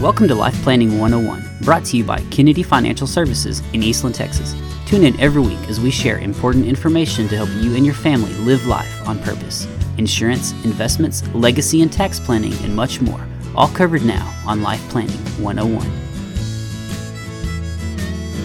Welcome to Life Planning 101, brought to you by Kennedy Financial Services in Eastland, Texas. Tune in every week as we share important information to help you and your family live life on purpose. Insurance, investments, legacy and tax planning, and much more. All covered now on Life Planning 101.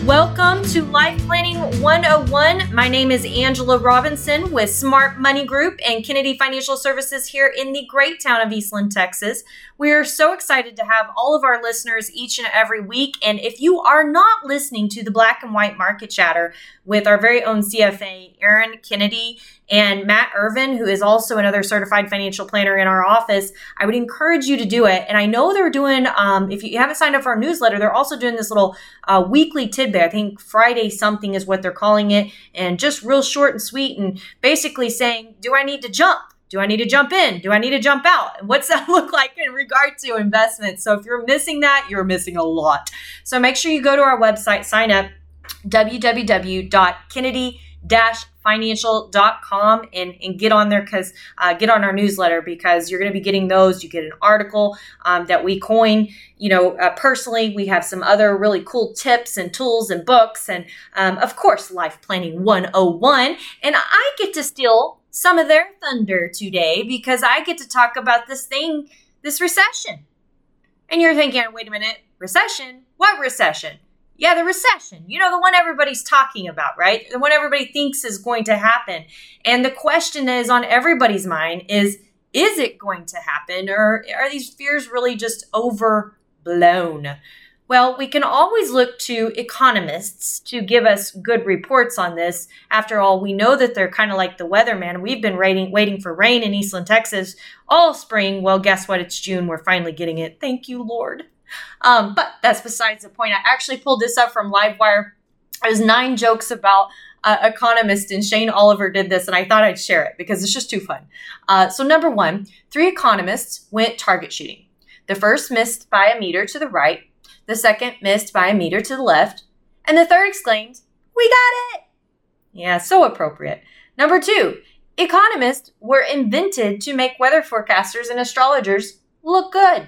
Welcome to Life Planning 101. My name is Angela Robinson with Smart Money Group and Kennedy Financial Services here in the great town of Eastland, Texas. We are so excited to have all of our listeners each and every week. And if you are not listening to the Black and White Market Chatter with our very own CFA, Aaron Kennedy, and Matt Irvin, who is also another certified financial planner in our office, I would encourage you to do it. And I know they're doing, um, if you haven't signed up for our newsletter, they're also doing this little uh, weekly tidbit. I think Friday something is what they're calling it, and just real short and sweet, and basically saying, Do I need to jump? Do I need to jump in? Do I need to jump out? And what's that look like in regard to investments? So if you're missing that, you're missing a lot. So make sure you go to our website, sign up, www.kennedy financial.com and, and get on there because uh, get on our newsletter because you're going to be getting those. You get an article um, that we coin. You know uh, personally we have some other really cool tips and tools and books and um, of course life planning 101 and i get to steal some of their thunder today because i get to talk about this thing this recession. And you're thinking wait a minute recession? What recession yeah, the recession. You know, the one everybody's talking about, right? The one everybody thinks is going to happen. And the question that is on everybody's mind is is it going to happen or are these fears really just overblown? Well, we can always look to economists to give us good reports on this. After all, we know that they're kind of like the weatherman. We've been waiting, waiting for rain in Eastland, Texas all spring. Well, guess what? It's June. We're finally getting it. Thank you, Lord. Um, but that's besides the point. I actually pulled this up from Livewire. There's nine jokes about uh, and Shane Oliver did this, and I thought I'd share it because it's just too fun. Uh, so, number one, three economists went target shooting. The first missed by a meter to the right, the second missed by a meter to the left, and the third exclaimed, We got it! Yeah, so appropriate. Number two, economists were invented to make weather forecasters and astrologers look good.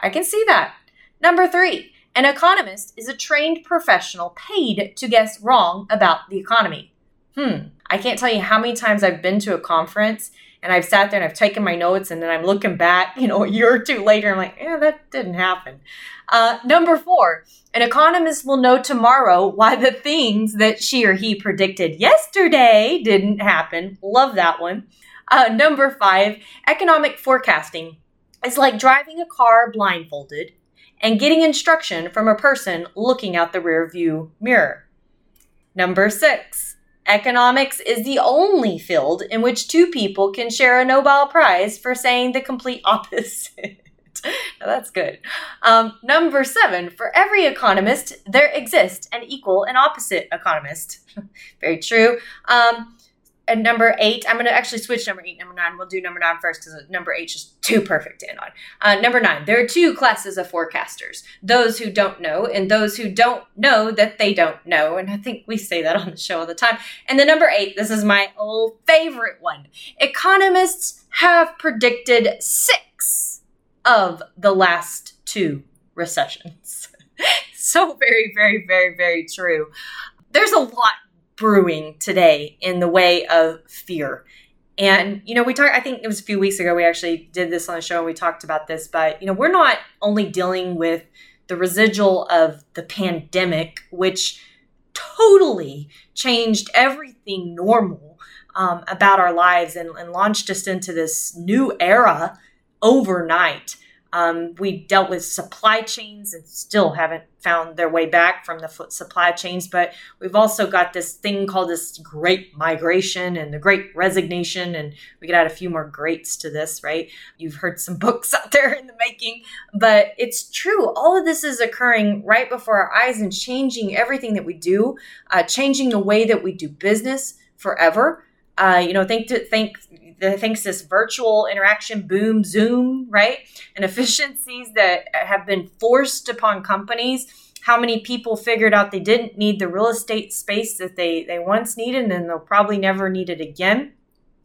I can see that. Number three, an economist is a trained professional paid to guess wrong about the economy. Hmm, I can't tell you how many times I've been to a conference and I've sat there and I've taken my notes and then I'm looking back, you know, a year or two later, I'm like, yeah, that didn't happen. Uh, number four, an economist will know tomorrow why the things that she or he predicted yesterday didn't happen. Love that one. Uh, number five, economic forecasting is like driving a car blindfolded and getting instruction from a person looking out the rear view mirror. Number six, economics is the only field in which two people can share a Nobel Prize for saying the complete opposite. that's good. Um, number seven, for every economist, there exists an equal and opposite economist. Very true. Um, and number eight, I'm going to actually switch number eight, number nine. We'll do number nine first because number eight is too perfect to end on. Uh, number nine, there are two classes of forecasters those who don't know and those who don't know that they don't know. And I think we say that on the show all the time. And the number eight, this is my old favorite one. Economists have predicted six of the last two recessions. so very, very, very, very true. There's a lot brewing today in the way of fear. And, you know, we talked, I think it was a few weeks ago, we actually did this on the show and we talked about this, but, you know, we're not only dealing with the residual of the pandemic, which totally changed everything normal um, about our lives and, and launched us into this new era overnight. Um, we dealt with supply chains and still haven't found their way back from the supply chains. But we've also got this thing called this great migration and the great resignation. And we could add a few more greats to this, right? You've heard some books out there in the making, but it's true. All of this is occurring right before our eyes and changing everything that we do, uh, changing the way that we do business forever. Uh, you know, think to think thanks this virtual interaction boom, Zoom, right? And efficiencies that have been forced upon companies. How many people figured out they didn't need the real estate space that they, they once needed and they'll probably never need it again?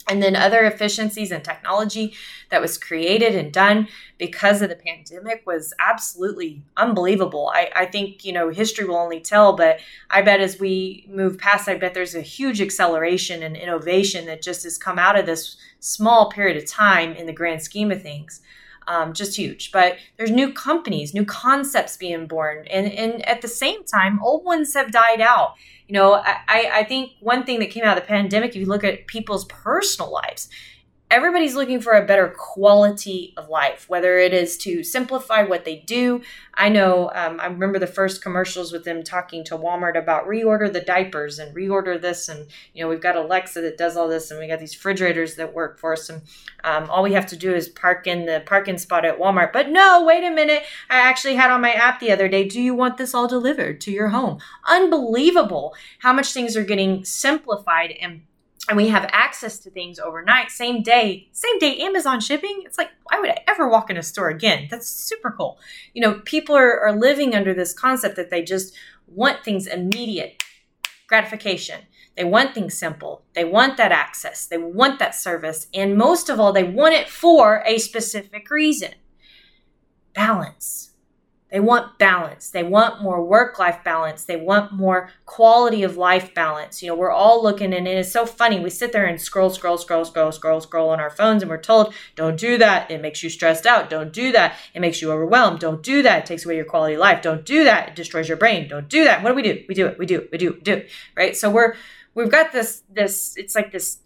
And then other efficiencies and technology that was created and done because of the pandemic was absolutely unbelievable. I, I think, you know, history will only tell, but I bet as we move past, I bet there's a huge acceleration and innovation that just has come out of this small period of time in the grand scheme of things. Um, just huge. But there's new companies, new concepts being born. And, and at the same time, old ones have died out you know, I, I think one thing that came out of the pandemic, if you look at people's personal lives, everybody's looking for a better quality of life, whether it is to simplify what they do. I know, um, I remember the first commercials with them talking to Walmart about reorder the diapers and reorder this. And, you know, we've got Alexa that does all this, and we got these refrigerators that work for us. And um, all we have to do is park in the parking spot at Walmart. But no, wait a minute. I actually had on my app the other day, do you want this all delivered to your home? Unbelievable how much things are getting simplified and and we have access to things overnight, same day, same day Amazon shipping. It's like, why would I ever walk in a store again? That's super cool. You know, people are, are living under this concept that they just want things immediate gratification. They want things simple. They want that access. They want that service. And most of all, they want it for a specific reason balance they want balance. They want more work life balance. They want more quality of life balance. You know, we're all looking, and it is so funny. We sit there and scroll, scroll, scroll, scroll, scroll, scroll on our phones, and we're told, don't do that. It makes you stressed out. Don't do that. It makes you overwhelmed. Don't do that. It takes away your quality of life. Don't do that. It destroys your brain. Don't do that. What do we do? We do it. We do it. We do it. We do it. Right? So we're, we've got this, this, it's like this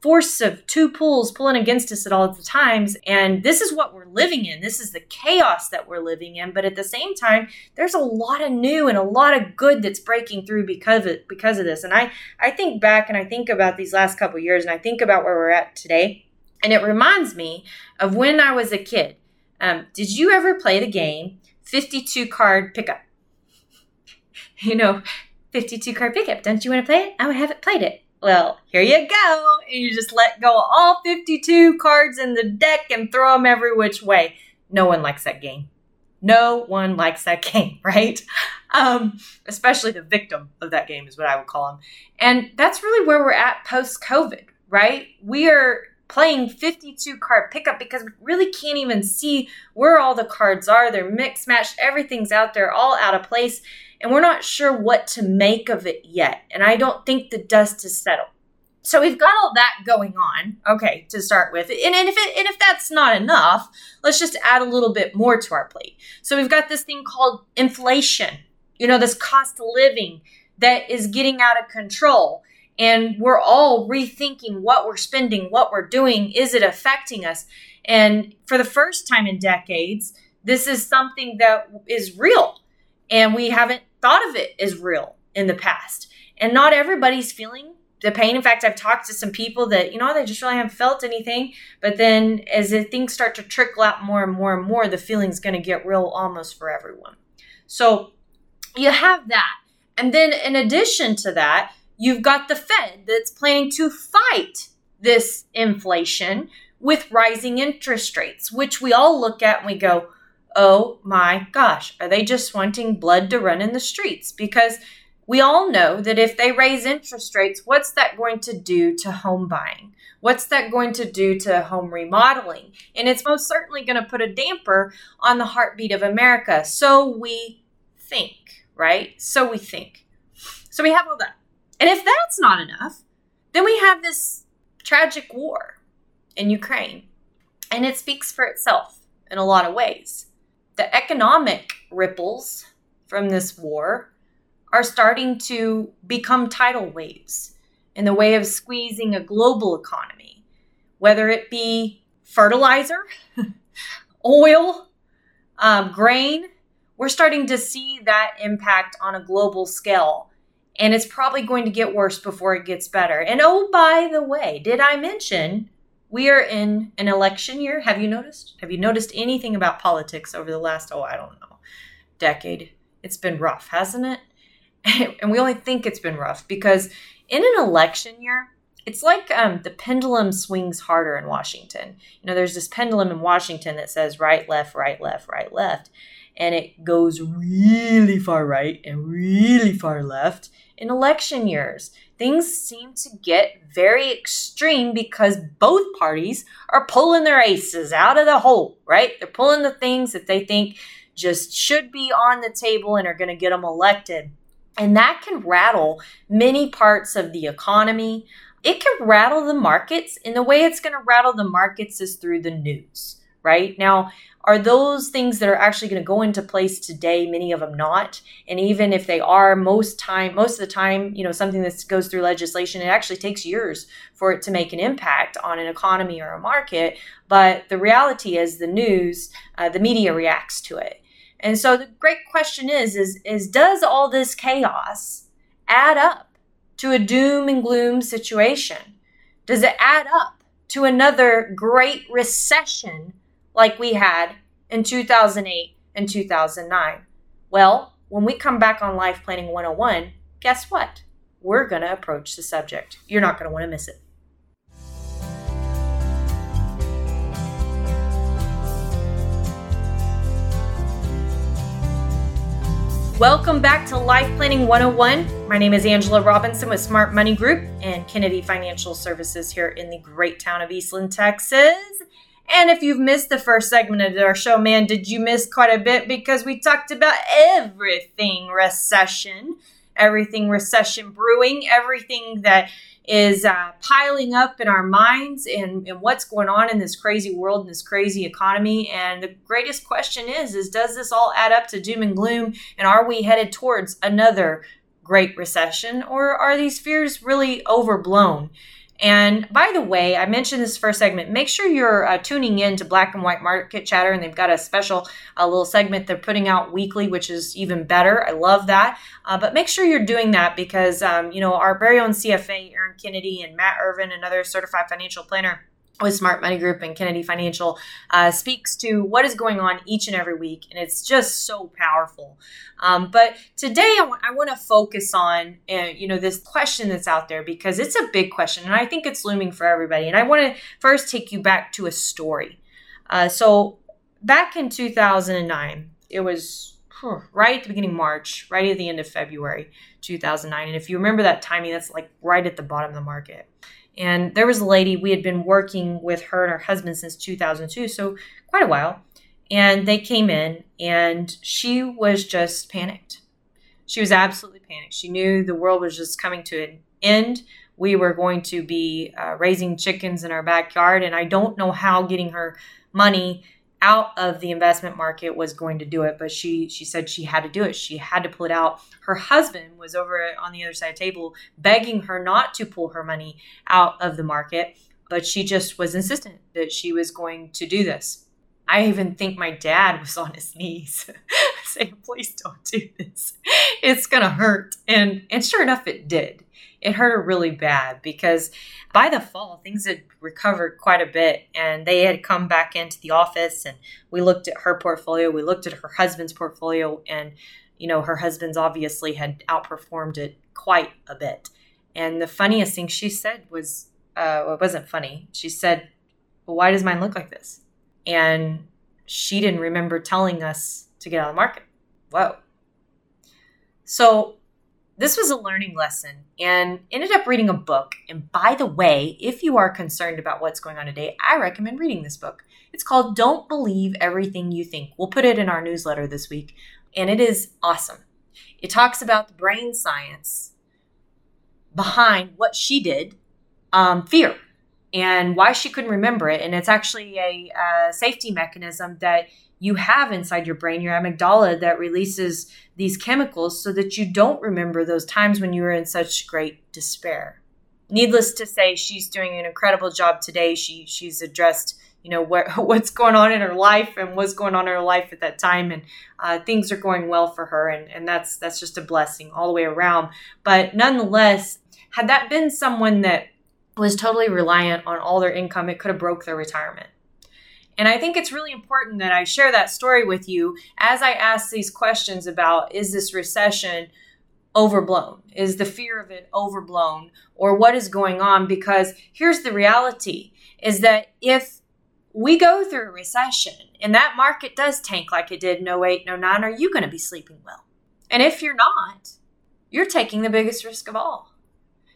force of two pulls pulling against us at all the times. And this is what we're living in. This is the chaos that we're living in. But at the same time, there's a lot of new and a lot of good that's breaking through because of because of this. And I, I think back and I think about these last couple years and I think about where we're at today. And it reminds me of when I was a kid. Um, did you ever play the game 52 card pickup? You know, 52 card pickup. Don't you want to play it? I haven't played it. Well, here you go. And you just let go all 52 cards in the deck and throw them every which way. No one likes that game. No one likes that game, right? Um, especially the victim of that game is what I would call them. And that's really where we're at post COVID, right? We are playing 52 card pickup because we really can't even see where all the cards are. They're mixed matched, everything's out there, all out of place and we're not sure what to make of it yet. And I don't think the dust has settled. So we've got all that going on, okay, to start with. And, and if it, and if that's not enough, let's just add a little bit more to our plate. So we've got this thing called inflation. You know, this cost of living that is getting out of control. And we're all rethinking what we're spending, what we're doing. Is it affecting us? And for the first time in decades, this is something that is real and we haven't thought of it as real in the past. And not everybody's feeling the pain. In fact, I've talked to some people that, you know, they just really haven't felt anything. But then as the things start to trickle out more and more and more, the feeling's going to get real almost for everyone. So you have that. And then in addition to that, you've got the Fed that's planning to fight this inflation with rising interest rates, which we all look at and we go, oh my gosh, are they just wanting blood to run in the streets? Because we all know that if they raise interest rates, what's that going to do to home buying? What's that going to do to home remodeling? And it's most certainly going to put a damper on the heartbeat of America. So we think, right? So we think. So we have all that. And if that's not enough, then we have this tragic war in Ukraine. And it speaks for itself in a lot of ways the economic ripples from this war are starting to become tidal waves in the way of squeezing a global economy, whether it be fertilizer, oil, um, grain. We're starting to see that impact on a global scale. And it's probably going to get worse before it gets better. And oh, by the way, did I mention we are in an election year. Have you noticed? Have you noticed anything about politics over the last, oh, I don't know, decade? It's been rough, hasn't it? and we only think it's been rough because in an election year, it's like um, the pendulum swings harder in Washington. You know, there's this pendulum in Washington that says right, left, right, left, right, left. And it goes really far right and really far left in election years. Things seem to get very extreme because both parties are pulling their aces out of the hole, right? They're pulling the things that they think just should be on the table and are going to get them elected. And that can rattle many parts of the economy. It can rattle the markets. And the way it's going to rattle the markets is through the news, right? Now, are those things that are actually going to go into place today many of them not and even if they are most time most of the time you know something that goes through legislation it actually takes years for it to make an impact on an economy or a market but the reality is the news uh, the media reacts to it and so the great question is, is, is does all this chaos add up to a doom and gloom situation? Does it add up to another great recession like we had in 2008 and 2009? Well, when we come back on Life Planning 101, guess what? We're going to approach the subject. You're not going to want to miss it. Welcome back to Life Planning 101. My name is Angela Robinson with Smart Money Group and Kennedy Financial Services here in the great town of Eastland, Texas. And if you've missed the first segment of our show, man, did you miss quite a bit because we talked about everything recession, everything recession brewing, everything that is uh, piling up in our minds and, and what's going on in this crazy world and this crazy economy. And the greatest question is, is does this all add up to doom and gloom? And are we headed towards another great recession or are these fears really overblown? And by the way, I mentioned this first segment. Make sure you're uh, tuning in to Black and White Market Chatter, and they've got a special uh, little segment they're putting out weekly, which is even better. I love that. Uh, but make sure you're doing that because um, you know our very own CFA, Aaron Kennedy, and Matt Irvin, another certified financial planner with Smart Money Group and Kennedy Financial uh, speaks to what is going on each and every week, and it's just so powerful. Um, but today, I, w- I want to focus on uh, you know this question that's out there because it's a big question, and I think it's looming for everybody. And I want to first take you back to a story. Uh, so back in 2009, it was right at the beginning of March, right at the end of February 2009. And if you remember that timing, that's like right at the bottom of the market. And there was a lady, we had been working with her and her husband since 2002, so quite a while. And they came in and she was just panicked. She was absolutely panicked. She knew the world was just coming to an end. We were going to be uh, raising chickens in our backyard. And I don't know how getting her money out of the investment market was going to do it but she she said she had to do it. She had to pull it out. Her husband was over on the other side of the table begging her not to pull her money out of the market but she just was insistent that she was going to do this i even think my dad was on his knees saying please don't do this. It's gonna hurt. And and sure enough it did. It hurt her really bad because by the fall things had recovered quite a bit and they had come back into the office and we looked at her portfolio we looked at her husband's portfolio and you know her husband's obviously had outperformed it quite a bit. And the funniest thing she said was uh, well, it wasn't funny. She said well why does mine look like this and she didn't remember telling us to get out of the market whoa so this was a learning lesson and ended up reading a book. And by the way, if you are concerned about what's going on today, I recommend reading this book. It's called Don't Believe Everything You Think. We'll put it in our newsletter this week, and it is awesome. It talks about the brain science behind what she did, um, fear, and why she couldn't remember it. And it's actually a, a safety mechanism that you have inside your brain, your amygdala, that releases these chemicals so that you don't remember those times when you were in such great despair. Needless to say, she's doing an incredible job today. She she's addressed you know what what's going on in her life and what's going on in her life at that time, and uh, things are going well for her, and and that's that's just a blessing all the way around. But nonetheless, had that been someone that was totally reliant on all their income, it could have broke their retirement and I think it's really important that I share that story with you as I ask these questions about is this recession overblown? Is the fear of it overblown? Or what is going on? Because here's the reality is that if we go through a recession and that market does tank like it did in 08 and 09, are you going to be sleeping well? And if you're not, you're taking the biggest risk of all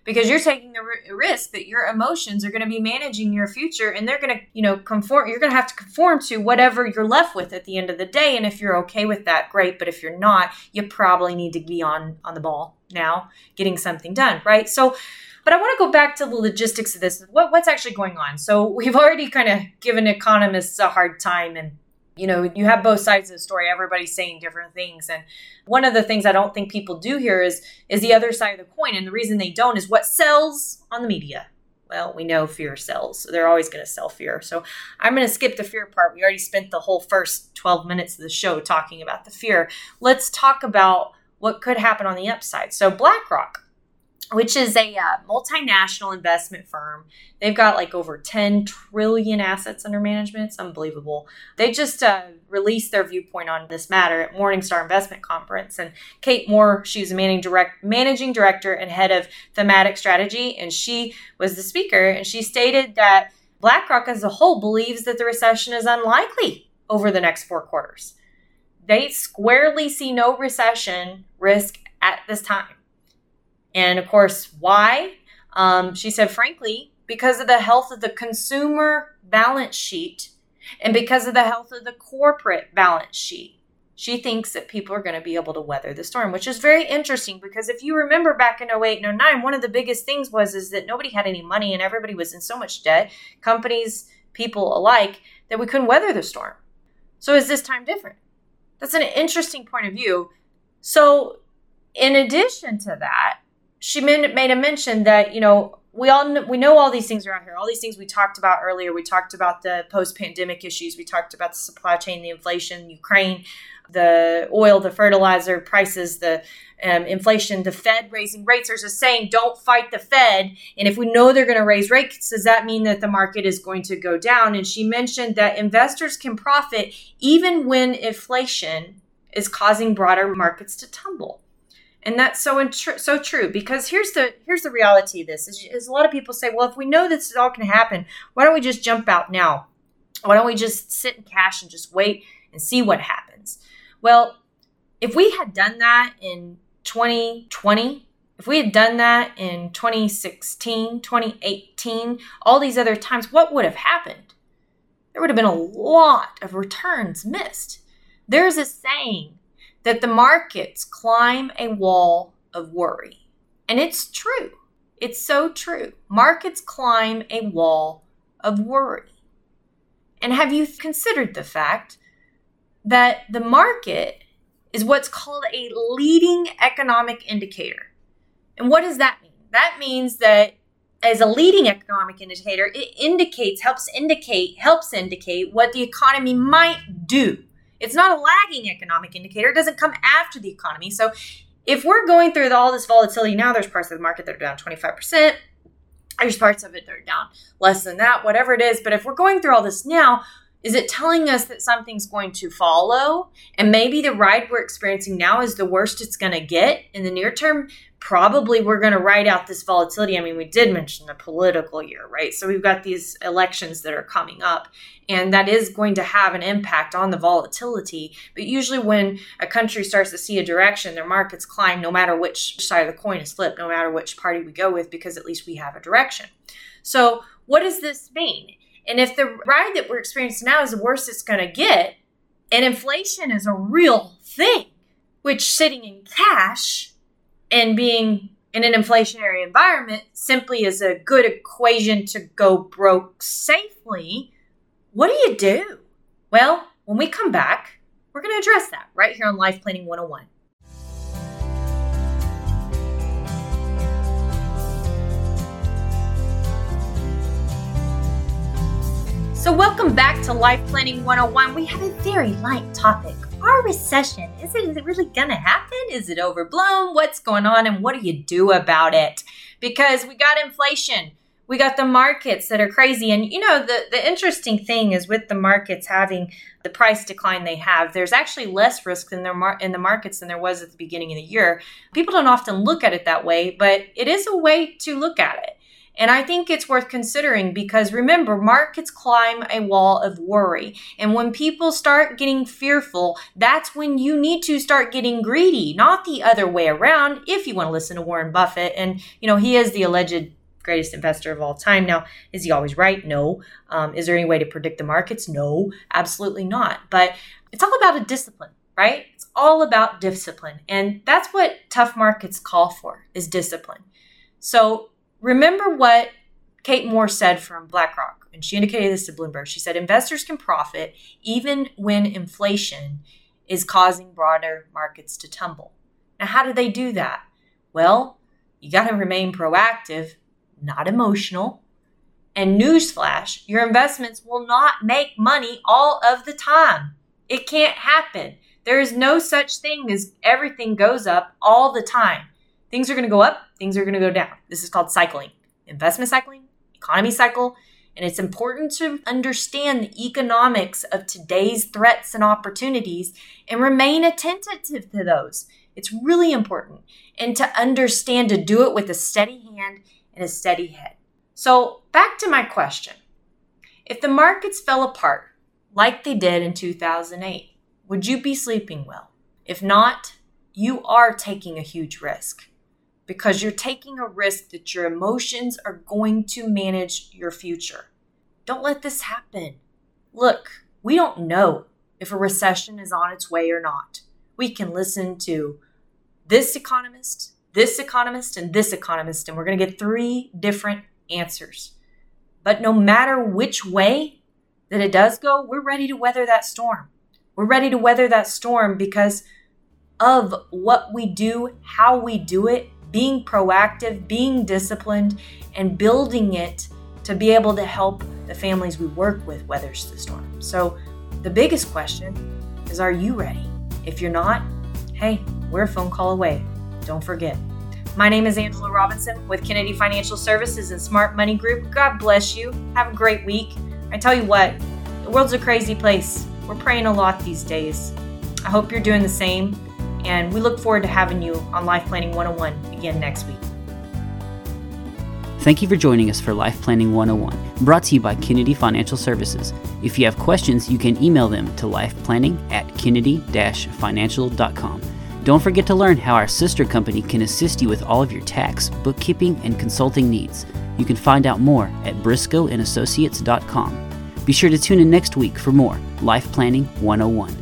because you're taking the risk that your emotions are going to be managing your future and they're going to you know conform you're going to have to conform to whatever you're left with at the end of the day and if you're okay with that great but if you're not you probably need to be on on the ball now getting something done right so but I want to go back to the logistics of this. What, what's actually going on? So we've already kind of given economists a hard time and you know, you have both sides of the story. Everybody's saying different things. And one of the things I don't think people do here is is the other side of the coin. And the reason they don't is what sells on the media. Well, we know fear sells. So they're always going to sell fear. So I'm going to skip the fear part. We already spent the whole first 12 minutes of the show talking about the fear. Let's talk about what could happen on the upside. So BlackRock which is a uh, multinational investment firm. They've got like over 10 trillion assets under management. It's unbelievable. They just uh, released their viewpoint on this matter at Morningstar Investment Conference. And Kate Moore, she's a managing, direct, managing director and head of thematic strategy, and she was the speaker. And she stated that BlackRock as a whole believes that the recession is unlikely over the next four quarters. They squarely see no recession risk at this time. And of course, why? Um, she said, frankly, because of the health of the consumer balance sheet and because of the health of the corporate balance sheet. She thinks that people are going to be able to weather the storm, which is very interesting because if you remember back in 08 and 09, one of the biggest things was is that nobody had any money and everybody was in so much debt, companies, people alike, that we couldn't weather the storm. So is this time different? That's an interesting point of view. So in addition to that, she made a mention that you know we all know, we know all these things around here. All these things we talked about earlier. We talked about the post-pandemic issues. We talked about the supply chain the inflation ukraine the oil the fertilizer prices the um, inflation the fed raising rates. There's a saying don't fight the fed. And if we know they're going to raise rates does that mean that the market is going to go down? And she mentioned that investors can profit even when inflation is causing broader markets to tumble and that's so so true because here's the here's the reality of this is, is a lot of people say well if we know this is all can happen why don't we just jump out now? Why don't we just sit in cash and just wait and see what happens? Well if we had done that in 2020 if we had done that in 2016 2018 all these other times what would have happened? There would have been a lot of returns missed. There's a saying that the markets climb a wall of worry. And it's true. It's so true. Markets climb a wall of worry. And have you considered the fact that the market is what's called a leading economic indicator? And what does that mean? That means that as a leading economic indicator, it indicates, helps indicate, helps indicate what the economy might do it's not a lagging economic indicator. It doesn't come after the economy. So if we're going through all this volatility now, there's parts of the market that are down 25%. There's parts of it that are down less than that, whatever it is. But if we're going through all this now, is it telling us that something's going to follow? And maybe the ride we're experiencing now is the worst it's going to get in the near term probably we're going to ride out this volatility. I mean, we did mention the political year, right? So we've got these elections that are coming up, and that is going to have an impact on the volatility. But usually, when a country starts to see a direction, their markets climb no matter which side of the coin is flipped, no matter which party we go with, because at least we have a direction. So, what does this mean? And if the ride that we're experiencing now is the worst it's going to get, and inflation is a real thing, which sitting in cash and being in an inflationary environment simply is a good equation to go broke safely, what do you do? Well, when we come back, we're going to address that right here on Life Planning 101. So, welcome back to Life Planning 101. We have a very light topic our recession, is it, is it really gonna happen? Is it overblown? What's going on and what do you do about it? Because we got inflation, We got the markets that are crazy. And you know, the, the interesting thing is with the markets having the price decline they have, there's actually less risk in their mar- in the markets than there was at the beginning of the year. People don't often look at it that way, but it is a way to look at it. And I think it's worth considering because remember, markets climb a wall of worry. And when people start getting fearful, that's when you need to start getting greedy, not the other way around, if you want to listen to Warren Buffett. And, you know, he is the alleged greatest investor of all time. Now, is he always right? No. Um, is there any way to predict the markets? No, absolutely not. But it's all about a discipline, right? It's all about discipline. And that's what tough markets call for is discipline. So remember what Kate Moore said from BlackRock, and she indicated this to Bloomberg. She said investors can profit even when inflation is causing broader markets to tumble. Now, how do they do that? Well, you got to remain proactive, not emotional. And newsflash, your investments will not make money all of the time. It can't happen. There is no such thing as everything goes up all the time. Things are going to go up, things are going to go down. This is called cycling, investment cycling, economy cycle. And it's important to understand the economics of today's threats and opportunities and remain attentive to those. It's really important. And to understand to do it with a steady hand and a steady head. So, back to my question if the markets fell apart like they did in 2008, would you be sleeping well? If not, you are taking a huge risk because you're taking a risk that your emotions are going to manage your future. Don't let this happen. Look, we don't know if a recession is on its way or not. We can listen to this economist, this economist, and this economist, and we're going to get three different answers. But no matter which way that it does go, we're ready to weather that storm. We're ready to weather that storm because of what we do, how we do it, being proactive, being disciplined, and building it to be able to help the families we work with weather the storm. So, the biggest question is Are you ready? If you're not, hey, we're a phone call away. Don't forget. My name is Angela Robinson with Kennedy Financial Services and Smart Money Group. God bless you. Have a great week. I tell you what, the world's a crazy place. We're praying a lot these days. I hope you're doing the same. And we look forward to having you on Life Planning 101 again next week. Thank you for joining us for Life Planning 101, brought to you by Kennedy Financial Services. If you have questions, you can email them to lifeplanning at kennedy-financial.com. Don't forget to learn how our sister company can assist you with all of your tax, bookkeeping, and consulting needs. You can find out more at briscoeandassociates.com. Be sure to tune in next week for more Life Planning 101.